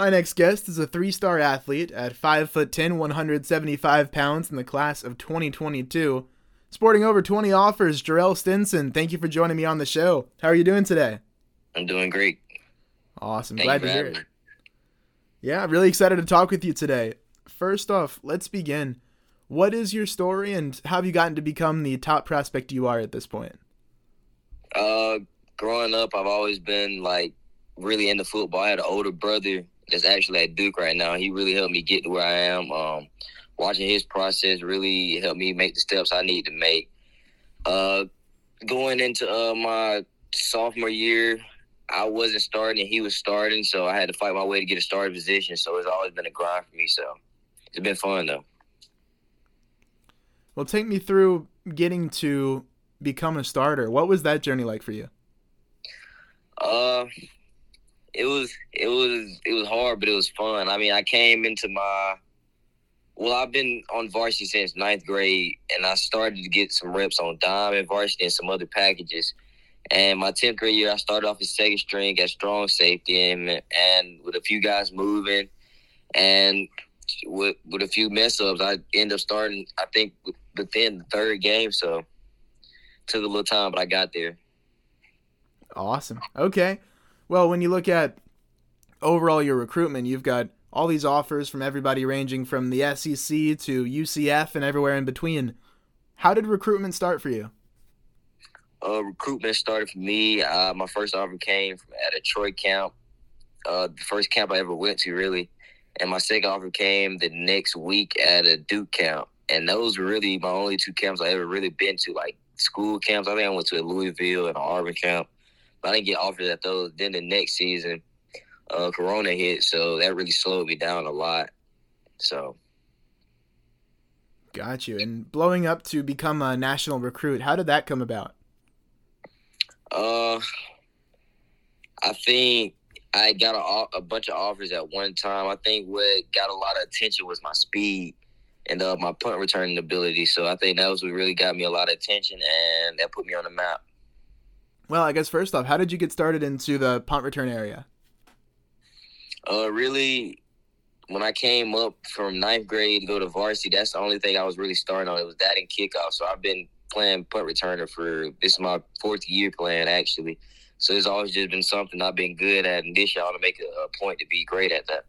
My next guest is a three star athlete at 5'10, 175 pounds in the class of 2022. Sporting over 20 offers, Jarrell Stinson, thank you for joining me on the show. How are you doing today? I'm doing great. Awesome. Thank Glad to hear it. me. Yeah, really excited to talk with you today. First off, let's begin. What is your story and how have you gotten to become the top prospect you are at this point? Uh, growing up, I've always been like really into football. I had an older brother that's actually at Duke right now. He really helped me get to where I am. Um, watching his process really helped me make the steps I need to make. Uh, going into uh, my sophomore year, I wasn't starting and he was starting, so I had to fight my way to get a starting position. So it's always been a grind for me. So it's been fun though. Well, take me through getting to become a starter. What was that journey like for you? Uh, it was it was it was hard, but it was fun. I mean, I came into my well, I've been on varsity since ninth grade, and I started to get some reps on dime and varsity and some other packages. And my tenth grade year, I started off as second string at strong safety, and and with a few guys moving, and with with a few mess ups, I end up starting. I think within the third game, so took a little time, but I got there. Awesome. Okay. Well, when you look at overall your recruitment, you've got all these offers from everybody ranging from the SEC to UCF and everywhere in between. How did recruitment start for you? uh, recruitment started for me. Uh, my first offer came from at a Troy camp, uh, the first camp I ever went to, really. And my second offer came the next week at a Duke camp. And those were really my only two camps I ever really been to, like school camps. I think I went to a Louisville and an Auburn camp, but I didn't get offered at those. Then the next season, uh, Corona hit, so that really slowed me down a lot. So Got you. And blowing up to become a national recruit, how did that come about? Uh, I think I got a, a bunch of offers at one time. I think what got a lot of attention was my speed and uh, my punt returning ability. So I think that was what really got me a lot of attention, and that put me on the map. Well, I guess first off, how did you get started into the punt return area? Uh, really, when I came up from ninth grade to go to varsity, that's the only thing I was really starting on. It was that and kickoff. So I've been playing punt returner for this is my fourth year playing actually. So it's always just been something I've been good at, and this year I want to make a, a point to be great at that.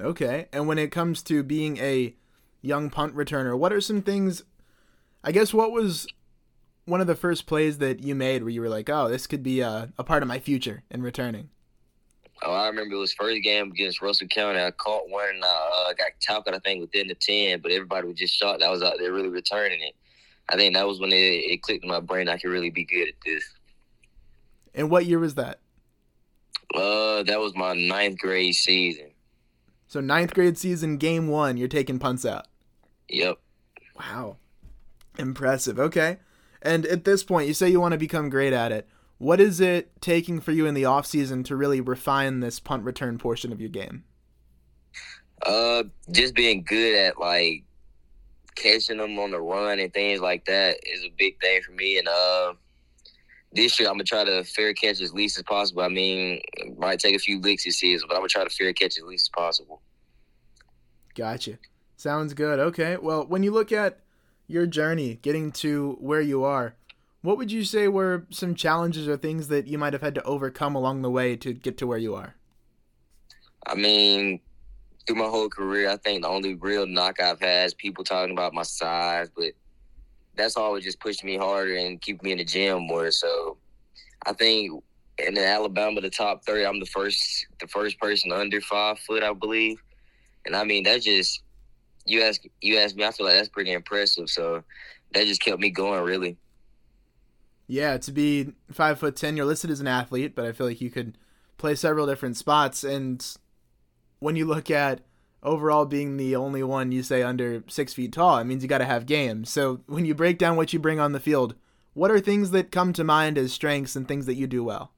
Okay. And when it comes to being a young punt returner, what are some things? I guess what was one of the first plays that you made where you were like, oh, this could be a, a part of my future in returning? Oh, I remember it was first game against Russell County. I caught one and I uh, got tackled, I think, within the 10, but everybody was just shocked I was out there really returning it. I think that was when it, it clicked in my brain I could really be good at this. And what year was that? Uh, that was my ninth grade season. So ninth grade season, game one, you're taking punts out. Yep. Wow. Impressive. Okay. And at this point, you say you want to become great at it. What is it taking for you in the off season to really refine this punt return portion of your game? Uh, just being good at like catching them on the run and things like that is a big thing for me. And uh, this year I'm gonna try to fair catch as least as possible. I mean, it might take a few licks this season, but I'm gonna try to fair catch as least as possible. Gotcha. Sounds good. Okay. Well, when you look at your journey getting to where you are, what would you say were some challenges or things that you might have had to overcome along the way to get to where you are? I mean, through my whole career, I think the only real knock I've had is people talking about my size, but that's always just pushed me harder and keep me in the gym more. So I think in Alabama, the top thirty, I'm the first, the first person under five foot, I believe. And I mean, that just you ask you ask me, I feel like that's pretty impressive. So that just kept me going, really. Yeah, to be five foot ten, you're listed as an athlete, but I feel like you could play several different spots. And when you look at overall being the only one you say under six feet tall, it means you got to have game. So when you break down what you bring on the field, what are things that come to mind as strengths and things that you do well?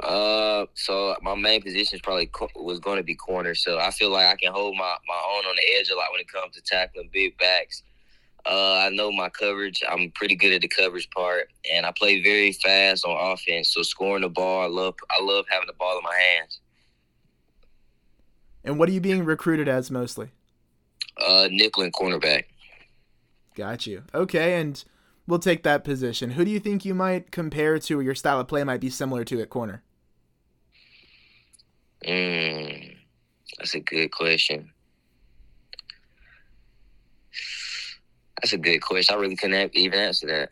Uh, so my main position is probably co- was going to be corner. So I feel like I can hold my, my own on the edge a lot when it comes to tackling big backs. Uh, I know my coverage. I'm pretty good at the coverage part, and I play very fast on offense. So scoring the ball, I love I love having the ball in my hands. And what are you being recruited as mostly? Uh, nickel and cornerback. Got you. Okay, and we'll take that position. Who do you think you might compare to, or your style of play might be similar to at corner? Mm, that's a good question. That's a good question. I really couldn't even answer that.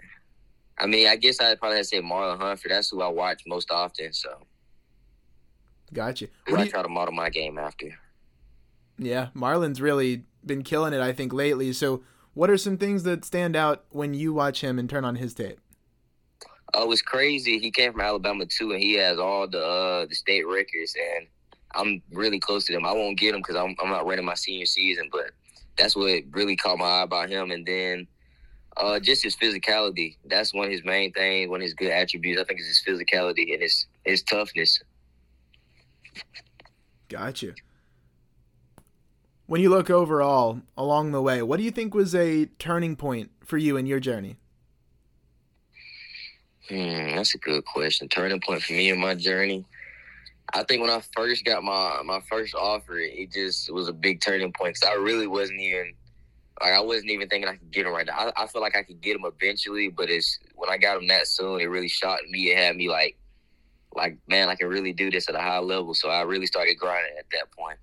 I mean, I guess I'd probably have to say Marlon Humphrey. That's who I watch most often. So, gotcha. What I you... try to model my game after. Yeah, Marlon's really been killing it. I think lately. So, what are some things that stand out when you watch him and turn on his tape? Oh, it's crazy. He came from Alabama too, and he has all the uh, the state records. And I'm really close to them. I won't get him because I'm I'm not running my senior season, but that's what really caught my eye about him. And then uh, just his physicality. That's one of his main things, one of his good attributes. I think is his physicality and his his toughness. Gotcha. When you look overall along the way, what do you think was a turning point for you in your journey? Hmm, that's a good question. Turning point for me in my journey. I think when I first got my my first offer, it just was a big turning point because I really wasn't even like I wasn't even thinking I could get him right now. I, I feel like I could get him eventually, but it's when I got him that soon, it really shocked me. It had me like, like man, I can really do this at a high level. So I really started grinding at that point.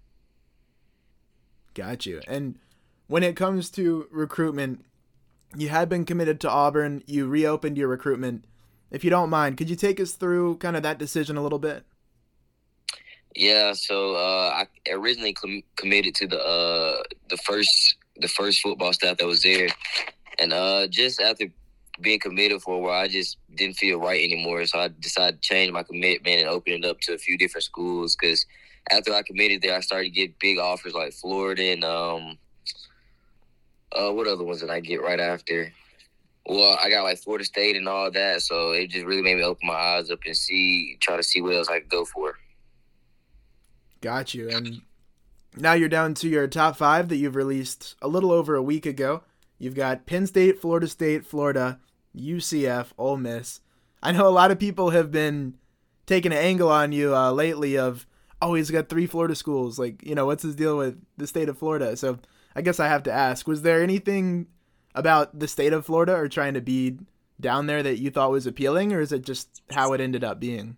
Got you. And when it comes to recruitment, you had been committed to Auburn. You reopened your recruitment. If you don't mind, could you take us through kind of that decision a little bit? Yeah, so uh, I originally com- committed to the uh, the first the first football staff that was there, and uh, just after being committed for a while, I just didn't feel right anymore. So I decided to change my commitment and open it up to a few different schools. Because after I committed there, I started to get big offers like Florida and um, uh, what other ones did I get right after? Well, I got like Florida State and all that, so it just really made me open my eyes up and see, try to see what else I could go for. Got you. And now you're down to your top five that you've released a little over a week ago. You've got Penn State, Florida State, Florida, UCF, Ole Miss. I know a lot of people have been taking an angle on you uh, lately of, oh, he's got three Florida schools. Like, you know, what's his deal with the state of Florida? So I guess I have to ask, was there anything about the state of Florida or trying to be down there that you thought was appealing, or is it just how it ended up being?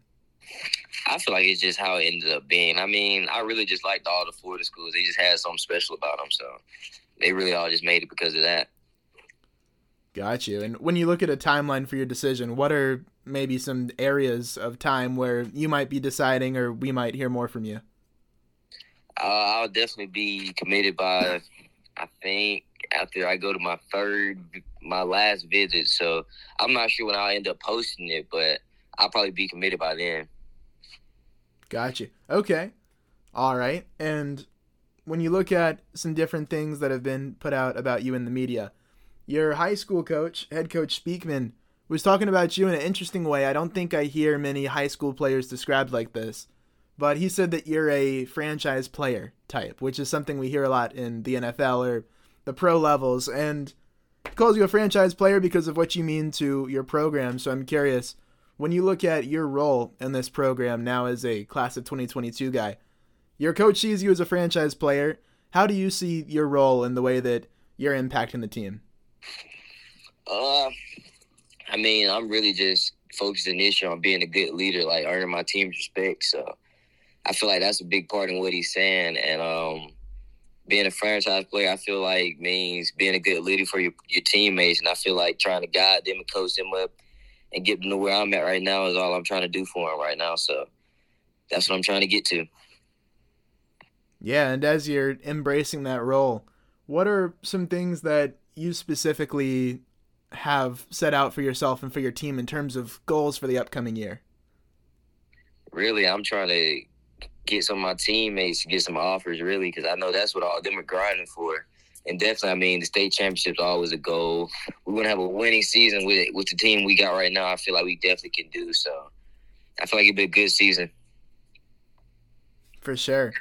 I feel like it's just how it ended up being. I mean, I really just liked all the Florida schools. They just had something special about them, so they really all just made it because of that. Got you. And when you look at a timeline for your decision, what are maybe some areas of time where you might be deciding, or we might hear more from you? Uh, I'll definitely be committed by, I think, after I go to my third, my last visit. So I'm not sure when I'll end up posting it, but I'll probably be committed by then. Gotcha. Okay. All right. And when you look at some different things that have been put out about you in the media, your high school coach, head coach Speakman, was talking about you in an interesting way. I don't think I hear many high school players described like this, but he said that you're a franchise player type, which is something we hear a lot in the NFL or the pro levels. And he calls you a franchise player because of what you mean to your program. So I'm curious when you look at your role in this program now as a class of 2022 guy, your coach sees you as a franchise player. How do you see your role in the way that you're impacting the team? Uh, I mean, I'm really just focused initially on being a good leader, like earning my team's respect. So I feel like that's a big part in what he's saying. And um, being a franchise player, I feel like means being a good leader for your, your teammates. And I feel like trying to guide them and coach them up and get them to where I'm at right now is all I'm trying to do for them right now. So that's what I'm trying to get to. Yeah, and as you're embracing that role, what are some things that you specifically have set out for yourself and for your team in terms of goals for the upcoming year? Really, I'm trying to get some of my teammates to get some offers, really, because I know that's what all them are grinding for and definitely, I mean, the state championship's always a goal. We want to have a winning season with with the team we got right now. I feel like we definitely can do so. I feel like it'd be a good season. For sure.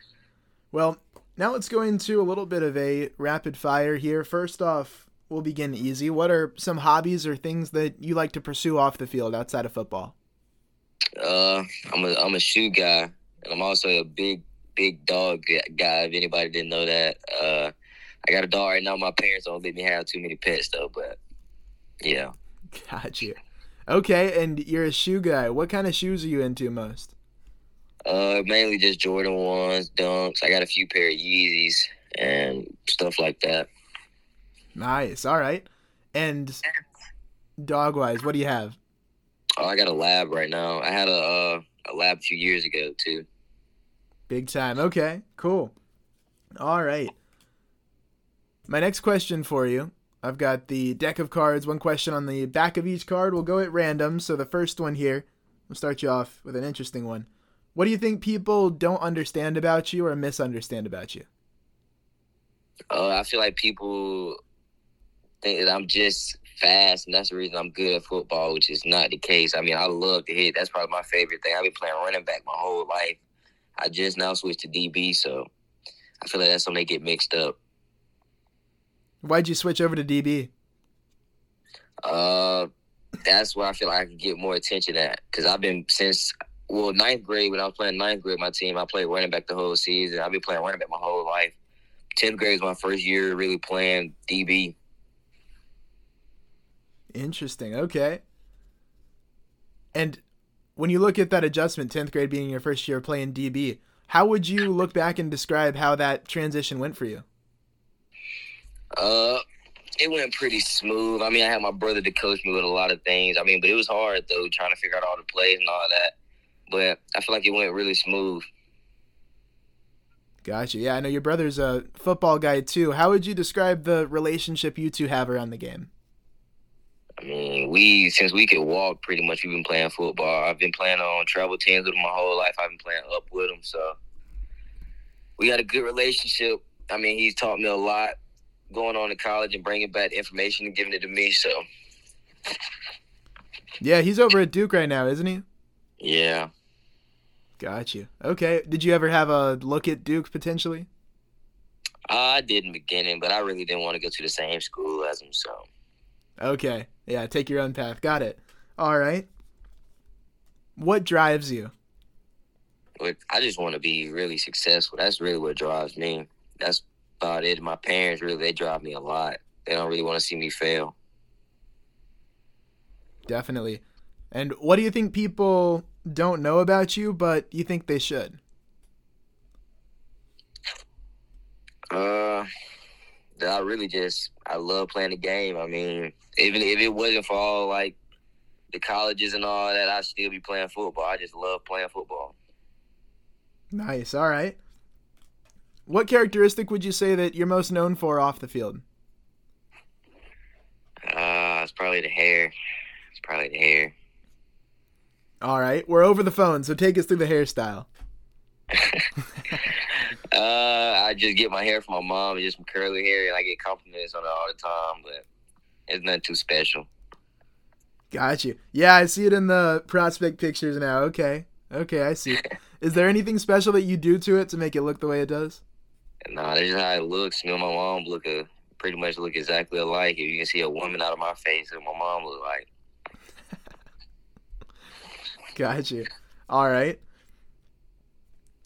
Well, now let's go into a little bit of a rapid fire here. First off, we'll begin easy. What are some hobbies or things that you like to pursue off the field outside of football? Uh, I'm a I'm a shoe guy, and I'm also a big big dog guy. If anybody didn't know that, uh, I got a dog right now. My parents don't let me have too many pets though, but yeah. Got you. Okay, and you're a shoe guy. What kind of shoes are you into most? Uh, mainly just Jordan ones, Dunks. I got a few pair of Yeezys and stuff like that. Nice. All right. And dog wise, what do you have? Oh, I got a lab right now. I had a uh, a lab a few years ago too. Big time. Okay. Cool. All right. My next question for you. I've got the deck of cards. One question on the back of each card. We'll go at random. So the first one here, we'll start you off with an interesting one. What do you think people don't understand about you or misunderstand about you? Uh, I feel like people think that I'm just fast, and that's the reason I'm good at football, which is not the case. I mean, I love to hit. That's probably my favorite thing. I've been playing running back my whole life. I just now switched to DB, so I feel like that's when they get mixed up. Why'd you switch over to DB? Uh, that's where I feel like I can get more attention at because I've been since well ninth grade when I was playing ninth grade my team I played running back the whole season. I've been playing running back my whole life. Tenth grade is my first year really playing DB. Interesting. Okay. And when you look at that adjustment, 10th grade being your first year playing DB, how would you look back and describe how that transition went for you? Uh, it went pretty smooth. I mean, I had my brother to coach me with a lot of things. I mean, but it was hard though, trying to figure out all the plays and all that. But I feel like it went really smooth. Gotcha. Yeah, I know your brother's a football guy too. How would you describe the relationship you two have around the game? I mean, we since we could walk, pretty much we've been playing football. I've been playing on travel teams with him my whole life. I've been playing up with him, so we got a good relationship. I mean, he's taught me a lot going on to college and bringing back information and giving it to me. So, yeah, he's over at Duke right now, isn't he? Yeah. Got you. Okay. Did you ever have a look at Duke potentially? I did in the beginning, but I really didn't want to go to the same school as him. So. Okay. Yeah, take your own path. Got it. All right. What drives you? I just want to be really successful. That's really what drives me. That's about it. My parents really they drive me a lot. They don't really want to see me fail. Definitely. And what do you think people don't know about you, but you think they should? Uh, I really just I love playing the game. I mean, even if it wasn't for all like the colleges and all that, I'd still be playing football. I just love playing football. Nice. All right. What characteristic would you say that you're most known for off the field? Uh, it's probably the hair. It's probably the hair. All right, we're over the phone, so take us through the hairstyle. uh, I just get my hair from my mom, It's just some curly hair, and I get compliments on it all the time. But it's nothing too special. Got you. Yeah, I see it in the prospect pictures now. Okay, okay, I see. Is there anything special that you do to it to make it look the way it does? Nah, that's just how it looks. Me and my mom look a, pretty much look exactly alike. If you can see a woman out of my face, and my mom look like. Got you. All right.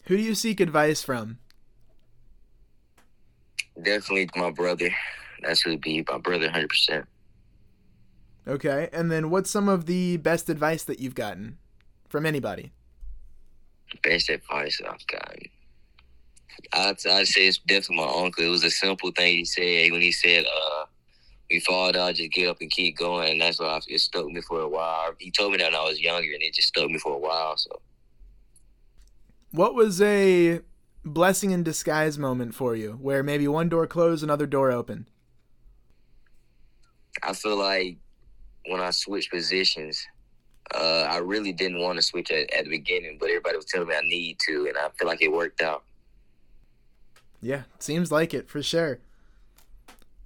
Who do you seek advice from? Definitely my brother. That's who be my brother, hundred percent. Okay, and then what's some of the best advice that you've gotten from anybody? Best advice I've gotten. I'd, I'd say it's definitely my uncle. It was a simple thing he said when he said, uh, we fall down, just get up and keep going. And that's why it stuck me for a while. He told me that when I was younger, and it just stuck me for a while. So, what was a blessing in disguise moment for you, where maybe one door closed, another door opened? I feel like when I switched positions, uh, I really didn't want to switch at, at the beginning, but everybody was telling me I need to, and I feel like it worked out. Yeah, seems like it for sure.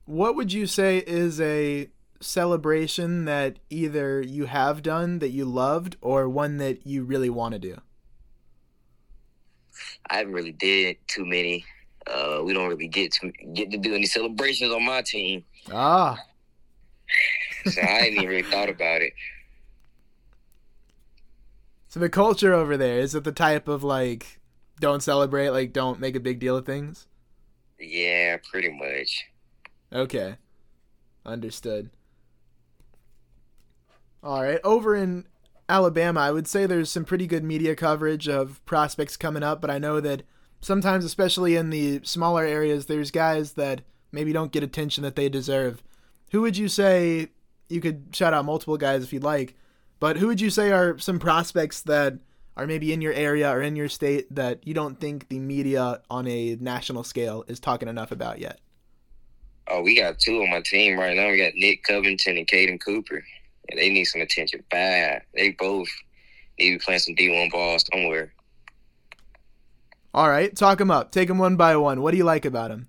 What would you say is a celebration that either you have done that you loved or one that you really want to do? I haven't really did too many. Uh, we don't really get to get to do any celebrations on my team. Ah. so I ain't even really thought about it. So the culture over there is it the type of like don't celebrate, like don't make a big deal of things. Yeah, pretty much. Okay. Understood. All right. Over in Alabama, I would say there's some pretty good media coverage of prospects coming up, but I know that sometimes, especially in the smaller areas, there's guys that maybe don't get attention that they deserve. Who would you say you could shout out multiple guys if you'd like, but who would you say are some prospects that are maybe in your area or in your state that you don't think the media on a national scale is talking enough about yet? Oh, we got two on my team right now. We got Nick Covington and Caden Cooper. And they need some attention bad. They both need to be playing some D1 ball somewhere. All right, talk them up. Take them one by one. What do you like about them?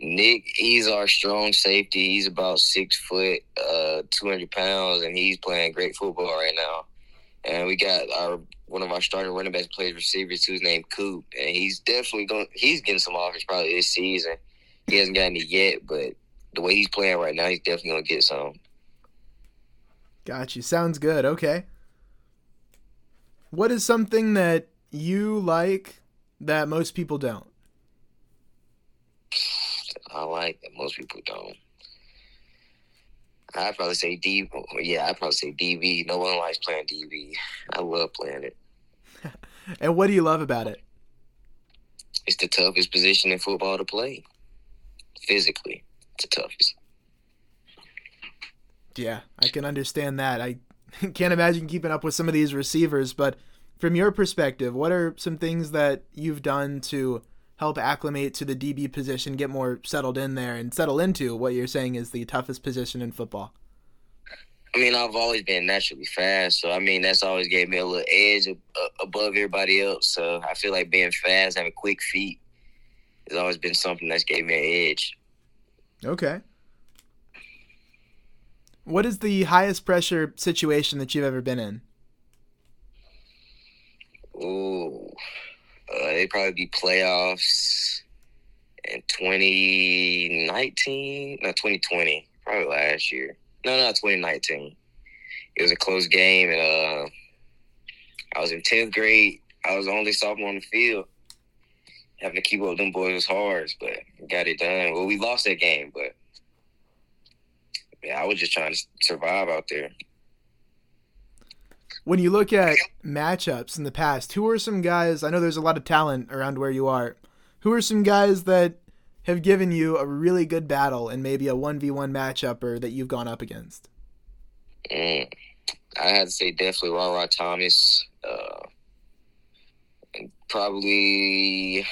Nick, he's our strong safety. He's about six foot, uh, two hundred pounds, and he's playing great football right now. And we got our one of our starting running backs plays receivers who's named Coop, and he's definitely going. He's getting some offers probably this season. He hasn't gotten it yet, but the way he's playing right now, he's definitely gonna get some. Got you. Sounds good. Okay. What is something that you like that most people don't? I like that most people don't. I'd probably say D. Yeah, I'd probably say DB. No one likes playing DB. I love playing it. and what do you love about it? It's the toughest position in football to play. Physically, it's the toughest. Yeah, I can understand that. I can't imagine keeping up with some of these receivers, but from your perspective, what are some things that you've done to help acclimate to the DB position, get more settled in there, and settle into what you're saying is the toughest position in football? I mean, I've always been naturally fast, so I mean that's always gave me a little edge above everybody else. So I feel like being fast, having quick feet, has always been something that's gave me an edge. Okay. What is the highest pressure situation that you've ever been in? Oh, uh, it'd probably be playoffs in 2019, no, 2020, probably last year. No, no, 2019. It was a close game, and uh, I was in 10th grade. I was the only sophomore on the field. Having to keep up with them boys was hard, but got it done. Well, we lost that game, but yeah, I was just trying to survive out there. When you look at matchups in the past, who are some guys? I know there's a lot of talent around where you are. Who are some guys that have given you a really good battle and maybe a 1v1 matchup or that you've gone up against? Mm, I had to say definitely Ra Thomas. Uh, probably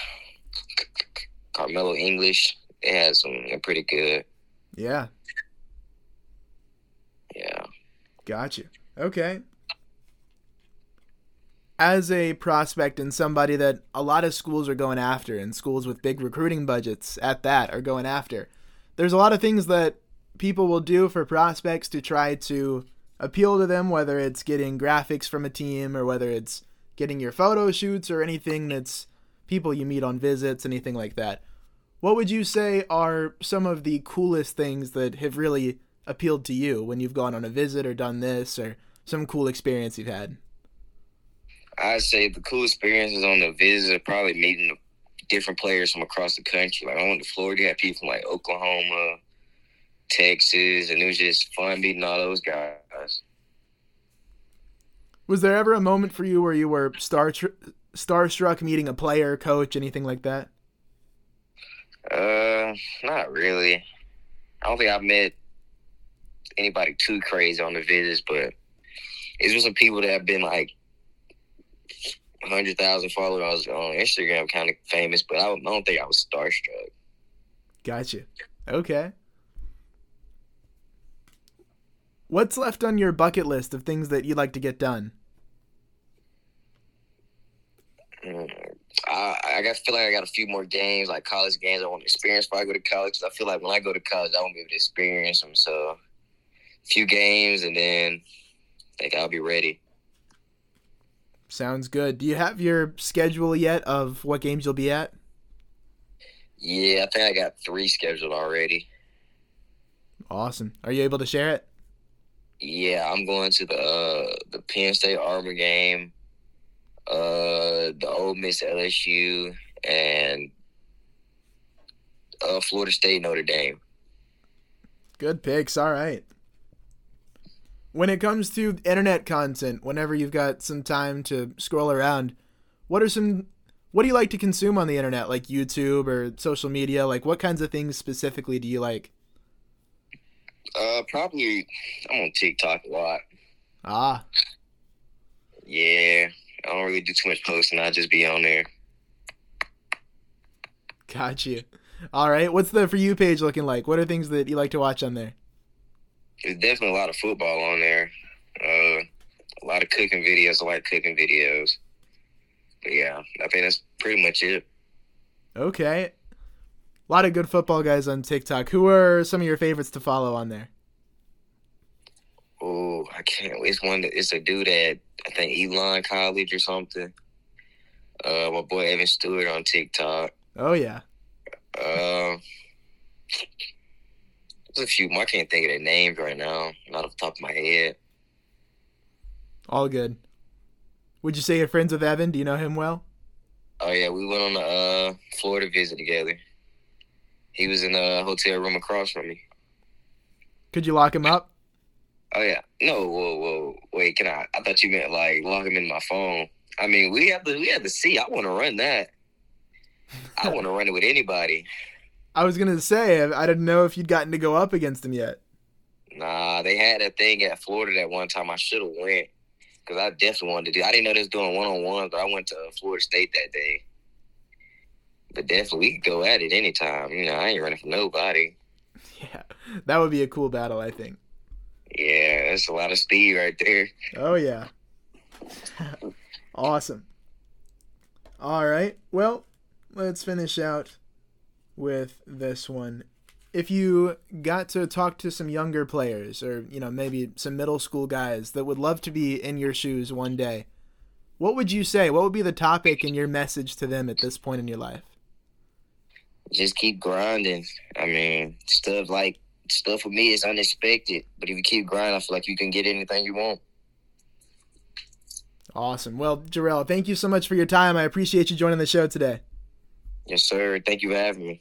Carmelo English. They had some, pretty good. Yeah. Yeah. Gotcha. Okay. As a prospect and somebody that a lot of schools are going after, and schools with big recruiting budgets at that are going after, there's a lot of things that people will do for prospects to try to appeal to them, whether it's getting graphics from a team or whether it's getting your photo shoots or anything that's people you meet on visits, anything like that. What would you say are some of the coolest things that have really appealed to you when you've gone on a visit or done this or some cool experience you've had? I'd say the cool experiences on the visit are probably meeting different players from across the country. Like I went to Florida, you had people from like Oklahoma, Texas, and it was just fun meeting all those guys. Was there ever a moment for you where you were star starstruck meeting a player, coach, anything like that? Uh, not really. I don't think I've met anybody too crazy on the visits, but it's just some people that have been like hundred thousand followers on Instagram, kind of famous, but I don't, think I was starstruck. Gotcha. Okay. What's left on your bucket list of things that you'd like to get done? Mm, I, I got feel like I got a few more games, like college games. I want to experience before I go to college. I feel like when I go to college, I won't be able to experience them. So a few games, and then I think I'll be ready. Sounds good. Do you have your schedule yet of what games you'll be at? Yeah, I think I got three scheduled already. Awesome. Are you able to share it? Yeah, I'm going to the uh, the Penn State Auburn game. uh, the Ole Miss LSU, and uh, Florida State Notre Dame. Good picks. All right. When it comes to internet content, whenever you've got some time to scroll around, what are some what do you like to consume on the internet like YouTube or social media? Like what kinds of things specifically do you like? Uh probably I'm on TikTok a lot. Ah. Yeah. I don't really do too much posting, I just be on there. Got you. All right. What's the for you page looking like? What are things that you like to watch on there? There's definitely a lot of football on there. Uh, a lot of cooking videos. I like cooking videos. But yeah, I think that's pretty much it. Okay. A lot of good football guys on TikTok. Who are some of your favorites to follow on there? Oh, I can't. It's one. That, it's a dude at I think Elon College or something. Uh, my boy Evan Stewart on TikTok. Oh yeah. Uh, there's a few more. I can't think of their names right now. Not off the top of my head. All good. Would you say you're friends with Evan? Do you know him well? Oh yeah, we went on a uh, Florida visit together. He was in a hotel room across from me. Could you lock him up? Oh yeah. No, whoa, whoa, wait. Can I? I thought you meant like lock him in my phone. I mean, we have to. We have to see. I want to run that. I want to run it with anybody. I was gonna say I didn't know if you'd gotten to go up against him yet. Nah, they had a thing at Florida that one time. I should have went because I definitely wanted to do. I didn't know they was doing one on ones, but I went to Florida State that day. But definitely, we could go at it anytime. You know, I ain't running for nobody. Yeah, that would be a cool battle, I think. Yeah, that's a lot of speed right there. Oh yeah. awesome. All right. Well, let's finish out with this one. If you got to talk to some younger players or, you know, maybe some middle school guys that would love to be in your shoes one day, what would you say? What would be the topic and your message to them at this point in your life? Just keep grinding. I mean, stuff like stuff for me is unexpected, but if you keep grinding, I feel like you can get anything you want. Awesome. Well, Jarrell, thank you so much for your time. I appreciate you joining the show today. Yes, sir. Thank you for having me.